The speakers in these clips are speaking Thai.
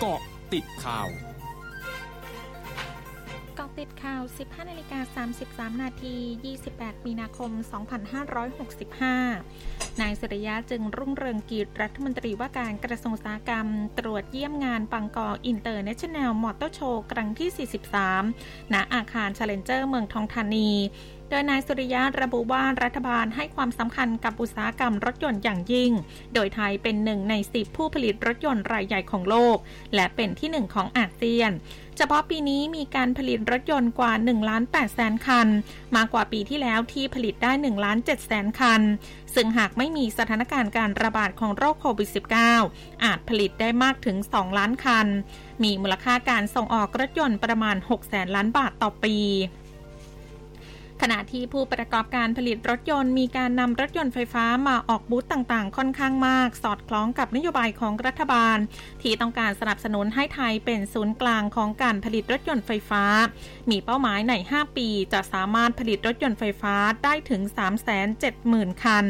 เกาะติดข่าวเกาะติดข่าว 15นาฬิกา33 นาที 28 มีนาคม 2565 นายสุริยะจึงรุ่งเรืองกิจรัฐมนตรีว่าการกระทรวงอุตสาหกรรม ตรวจเยี่ยมงาน Bangkok International Motor Show ครั้งที่ 43 ณ อาคาร Challenger เมืองทองธานี โดยนายสุริยะระบุว่ารัฐบาลให้ความสำคัญกับอุตสาหกรรมรถยนต์อย่างยิ่ง โดยไทยเป็นหนึ่งในสิบผู้ผลิตรถยนต์รายใหญ่ของโลก และเป็นที่หนึ่งของอาเซียน เฉพาะปีนี้มีการผลิตรถยนต์กว่า1ล้าน8แสนคัน มากกว่าปีที่แล้วที่ผลิตได้1ล้าน7แสนคัน ซึ่งหากไม่มีสถานการณ์การระบาดของโรคโควิด -19 อาจผลิตได้มากถึง 2 ล้านคัน มีมูลค่าการส่งออกรถยนต์ประมาณ6แสนล้านบาทต่อปี ขณะที่ผู้ประกอบการผลิตรถยนต์มีการนำรถยนต์ไฟฟ้ามาออกบูธต่างๆ ค่อนข้างมาก สอดคล้องกับนโยบายของรัฐบาล ที่ต้องการสนับสนุนให้ไทยเป็นศูนย์กลางของการผลิตรถยนต์ไฟฟ้า มีเป้าหมายใน 5 ปีจะสามารถผลิตรถยนต์ไฟฟ้าได้ถึง 370,000 คัน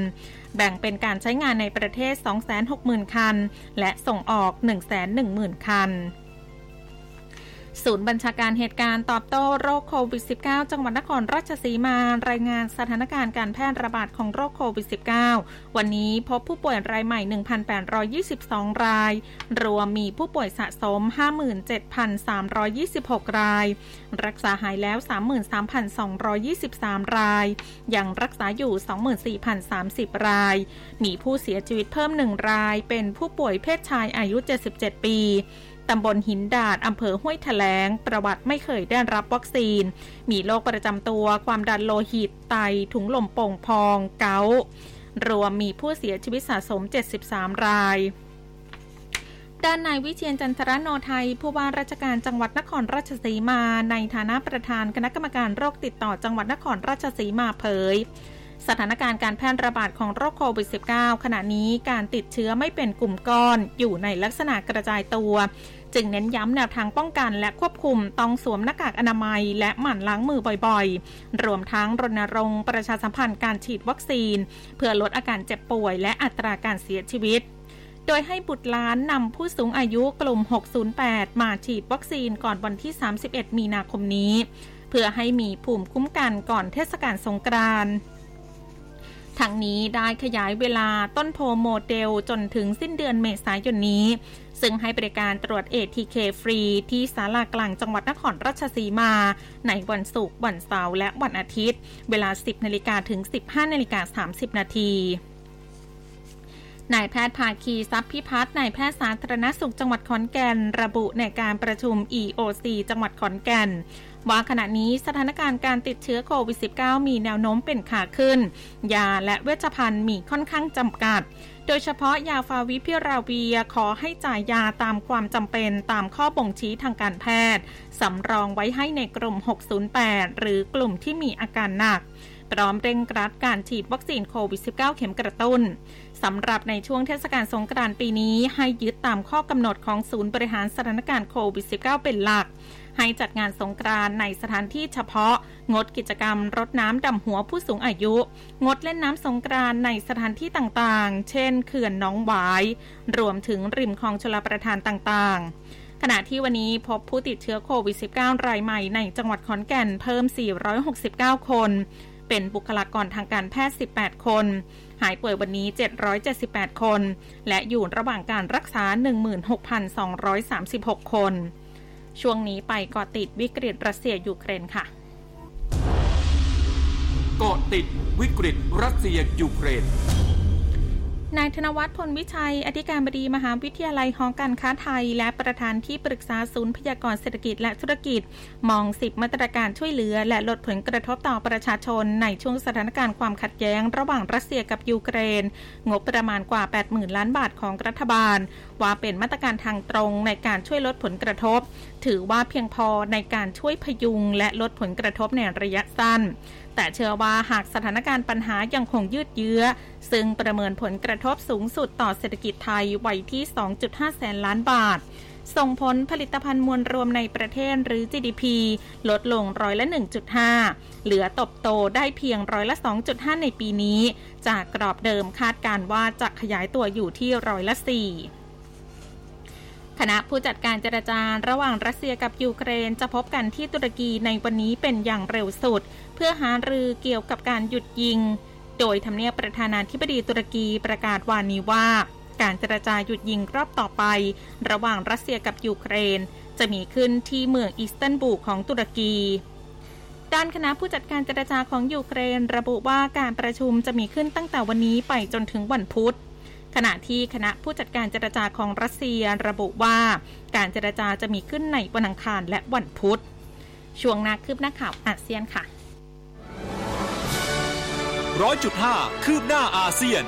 แบ่งเป็นการใช้งานในประเทศ 260,000 คัน และส่งออก 110,000 คัน ศูนย์บัญชาการเหตุการณ์ตอบโต้โรคโควิด -19 จังหวัดนครราชสีมารายงานสถานการณ์การแพร่ระบาดของโรคโควิด -19 วันนี้พบผู้ป่วยรายใหม่ 1,822 ราย รวมมีผู้ป่วยสะสม 57,326 ราย รักษาหายแล้ว 33,223 ราย ยังรักษาอยู่ 24,030 ราย มีผู้เสียชีวิตเพิ่ม 1 ราย เป็นผู้ป่วยเพศชายอายุ 77 ปี ตำบลหินดาดอำเภอห้วยแถลง ประวัติไม่เคยได้รับวัคซีน มีโรคประจำตัว ความดันโลหิต ไต ถุงลมโป่งพอง เกา รวมมีผู้เสียชีวิตสะสม 73 รายด้านนายวิเชียนจันทรโนไทย ผู้ว่าราชการจังหวัดนครราชสีมา ในฐานะประธานคณะกรรมการโรคติดต่อจังหวัดนครราชสีมาเผย สถานการณ์การแพร่ระบาดของโรคโควิด -19 ขณะนี้การติดเชื้อไม่เป็นกลุ่มก้อนอยู่ในลักษณะกระจายตัว จึงเน้นย้ำแนวทางป้องกันและควบคุมต้องสวมหน้ากากอนามัย และหมั่นล้างมือบ่อยๆ รวมทั้งรณรงค์ประชาสัมพันธ์การฉีดวัคซีน เพื่อลดอาการเจ็บป่วย และอัตราการเสียชีวิตโดยให้บุตรล้านนำผู้สูงอายุกลุ่ม 608 มาฉีดวัคซีนก่อนวันที่ 31 มีนาคมนี้ เพื่อให้มีภูมิคุ้มกันก่อนเทศกาลสงกรานต์ ทั้งนี้ได้ขยายเวลาต้นโพโมเดลจนถึงสิ้นเดือนเมษายนนี้ ซึ่งให้บริการตรวจ ATK ฟรี ที่ศาลากลางจังหวัดนครราชสีมา ในวันศุกร์วันเสาร์และวันอาทิตย์ เวลา 10นาฬิกาถึง 15นาฬิกา30 นาทีนายแพทย์ภาคีทรัพย์พิพัฒน์นายแพทย์สาธารณสุขจังหวัดขอนแก่น ระบุในการประชุม EOC จังหวัดขอนแก่น ว่าขณะนี้สถานการณ์การติดเชื้อโควิด -19 มีแนวโน้มเป็นขาขึ้น ยาและเวชภัณฑ์มีค่อนข้างจำกัด โดยเฉพาะยาฟาวิพิราเวียขอให้จ่ายยาตามความจำเป็นตามข้อบ่งชี้ทางการแพทย์ สำรองไว้ให้ในกลุ่ม 608 หรือกลุ่มที่มีอาการหนักพร้อมเร่งรัดการฉีดวัคซีนโควิด -19 เข็มกระตุ้นสำหรับในช่วงเทศกาลสงกรานต์ปีนี้ให้ยึดตามข้อกำหนดของศูนย์บริหารสถานการณ์โควิด -19 เป็นหลัก ให้จัดงานสงกรานในสถานที่เฉพาะ งดกิจกรรมรดน้ำดำหัวผู้สูงอายุ งดเล่นน้ำสงกรานในสถานที่ต่างๆ เช่น เขื่อนน้องหวาย รวมถึงริมคลองชลประทานต่างๆขณะที่วันนี้พบผู้ติดเชื้อโควิด -19 รายใหม่ในจังหวัดขอนแก่นเพิ่ม 469 คน เป็นบุคลากรทางการแพทย์ 18 คน หายป่วยวันนี้ 778 คน และอยู่ระหว่างการรักษา 16,236 คน ช่วงนี้ไปเกาะติดวิกฤตรัสเซียยูเครนค่ะเกาะติดวิกฤตรัสเซียยูเครน นายธนวัฒน์พลวิชัย อธิการบดีมหาวิทยาลัยหอการค้าไทย และประธานที่ปรึกษาศูนย์พยากรเศรษฐกิจและธุรกิจ มองสิบมาตรการช่วยเหลือ และลดผลกระทบต่อประชาชน ในช่วงสถานการณ์ความขัดแย้ง ระหว่างรัสเซียกับยูเครน งบประมาณกว่า 80,000 ล้านบาทของรัฐบาล ว่าเป็นมาตรการทางตรงในการช่วยลดผลกระทบ ถือว่าเพียงพอในการช่วยพยุงและลดผลกระทบในระยะสั้น แต่เชื่อว่าหากสถานการณ์ปัญหายังคงยืดเยื้อ ซึ่งประเมินผลกระทบสูงสุดต่อเศรษฐกิจไทยไว้ที่ 2.5 แสนล้านบาท ส่งผลผลิตภัณฑ์มวลรวมในประเทศหรือ GDP ลดลงร้อยละ 1.5 เหลือตบโตได้เพียงร้อยละ 2.5 ในปีนี้ จากกรอบเดิมคาดการว่าจะขยายตัวอยู่ที่ร้อยละ 4 คณะผู้จัดการเจรจาระหว่างรัสเซียกับยูเครนจะพบกันที่ตุรกีในวันนี้เป็นอย่างเร็วสุด เพื่อหารือเกี่ยวกับการหยุดยิง โดยทำเนียบประธานาธิบดีตุรกีประกาศวานนี้ว่า การเจรจาหยุดยิงรอบต่อไป ระหว่างรัสเซียกับยูเครน จะมีขึ้นที่เมืองอิสตันบูลของตุรกีด้านคณะผู้จัดการเจรจาของยูเครน ระบุว่าการประชุมจะมีขึ้นตั้งแต่วันนี้ไปจนถึงวันพุธ ขณะที่คณะผู้จัดการเจรจาของรัสเซียระบุว่าการเจรจาจะมีขึ้นในวันอังคารและวันพุธ ช่วงนาคืบหน้าข่าวอาเซียนค่ะร้อยจุดห้าคืบหน้าอาเซียน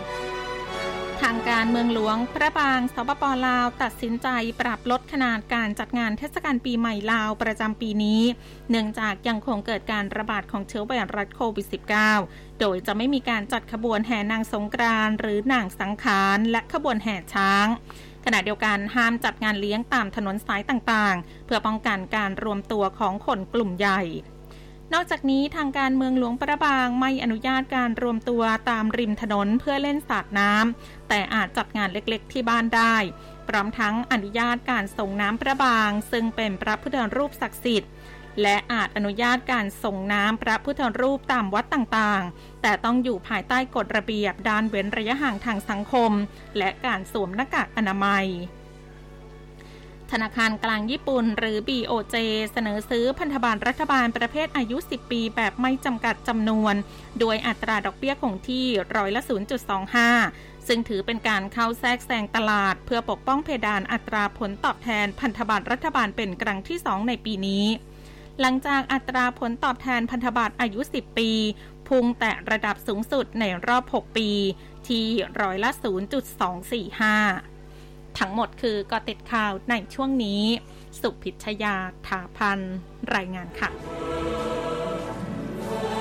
ทางการเมืองหลวงพระบางสปปลาว ตัดสินใจปรับลดขนาดการจัดงานเทศกาลปีใหม่ลาวประจำปีนี้ เนื่องจากยังคงเกิดการระบาดของเชื้อไวรัสโควิด -19 โดยจะไม่มีการจัดขบวนแห่นางสงกรานหรือนางสังขารและขบวนแห่ช้างขณะเดียวกันห้ามจัดงานเลี้ยงตามถนนสายต่างๆ เพื่อป้องกันการรวมตัวของคนกลุ่มใหญ่ นอกจากนี้ทางการเมืองหลวงประบางไม่อนุญาตการรวมตัวตามริมถนนเพื่อเล่นสาดน้ำแต่อาจจัดงานเล็กๆที่บ้านได้พร้อมทั้งอนุญาตการส่งน้ำประบาง ซึ่งเป็นพระพุทธรูปศักดิ์สิทธิ์และอาจอนุญาตการส่งน้ำพระพุทธรูปตามวัดต่างๆ แต่ต้องอยู่ภายใต้กฎระเบียบด้านเว้นระยะห่างทางสังคม และการสวมหน้ากากอนามัย ธนาคารกลางญี่ปุ่น หรือ BOJ เสนอซื้อพันธบัตรรัฐบาลประเภทอายุ 10 ปีแบบไม่จำกัดจำนวน โดยอัตราดอกเบี้ยคงที่ร้อยละ 0.25 ซึ่งถือเป็นการเข้าแทรกแซงตลาด เพื่อปกป้องเพดานอัตราผลตอบแทนพันธบัตรรัฐบาลเป็นครั้งที่ 2 ในปีนี้ หลังจากอัตราผลตอบแทนพันธบัตรอายุ 10 ปี พุ่งแต่ระดับสูงสุดในรอบ 6 ปี ที่ร้อยละ 0.245 ทั้งหมดคือกอติดข่าวในช่วงนี้ สุพิชยาถาพันรายงานค่ะ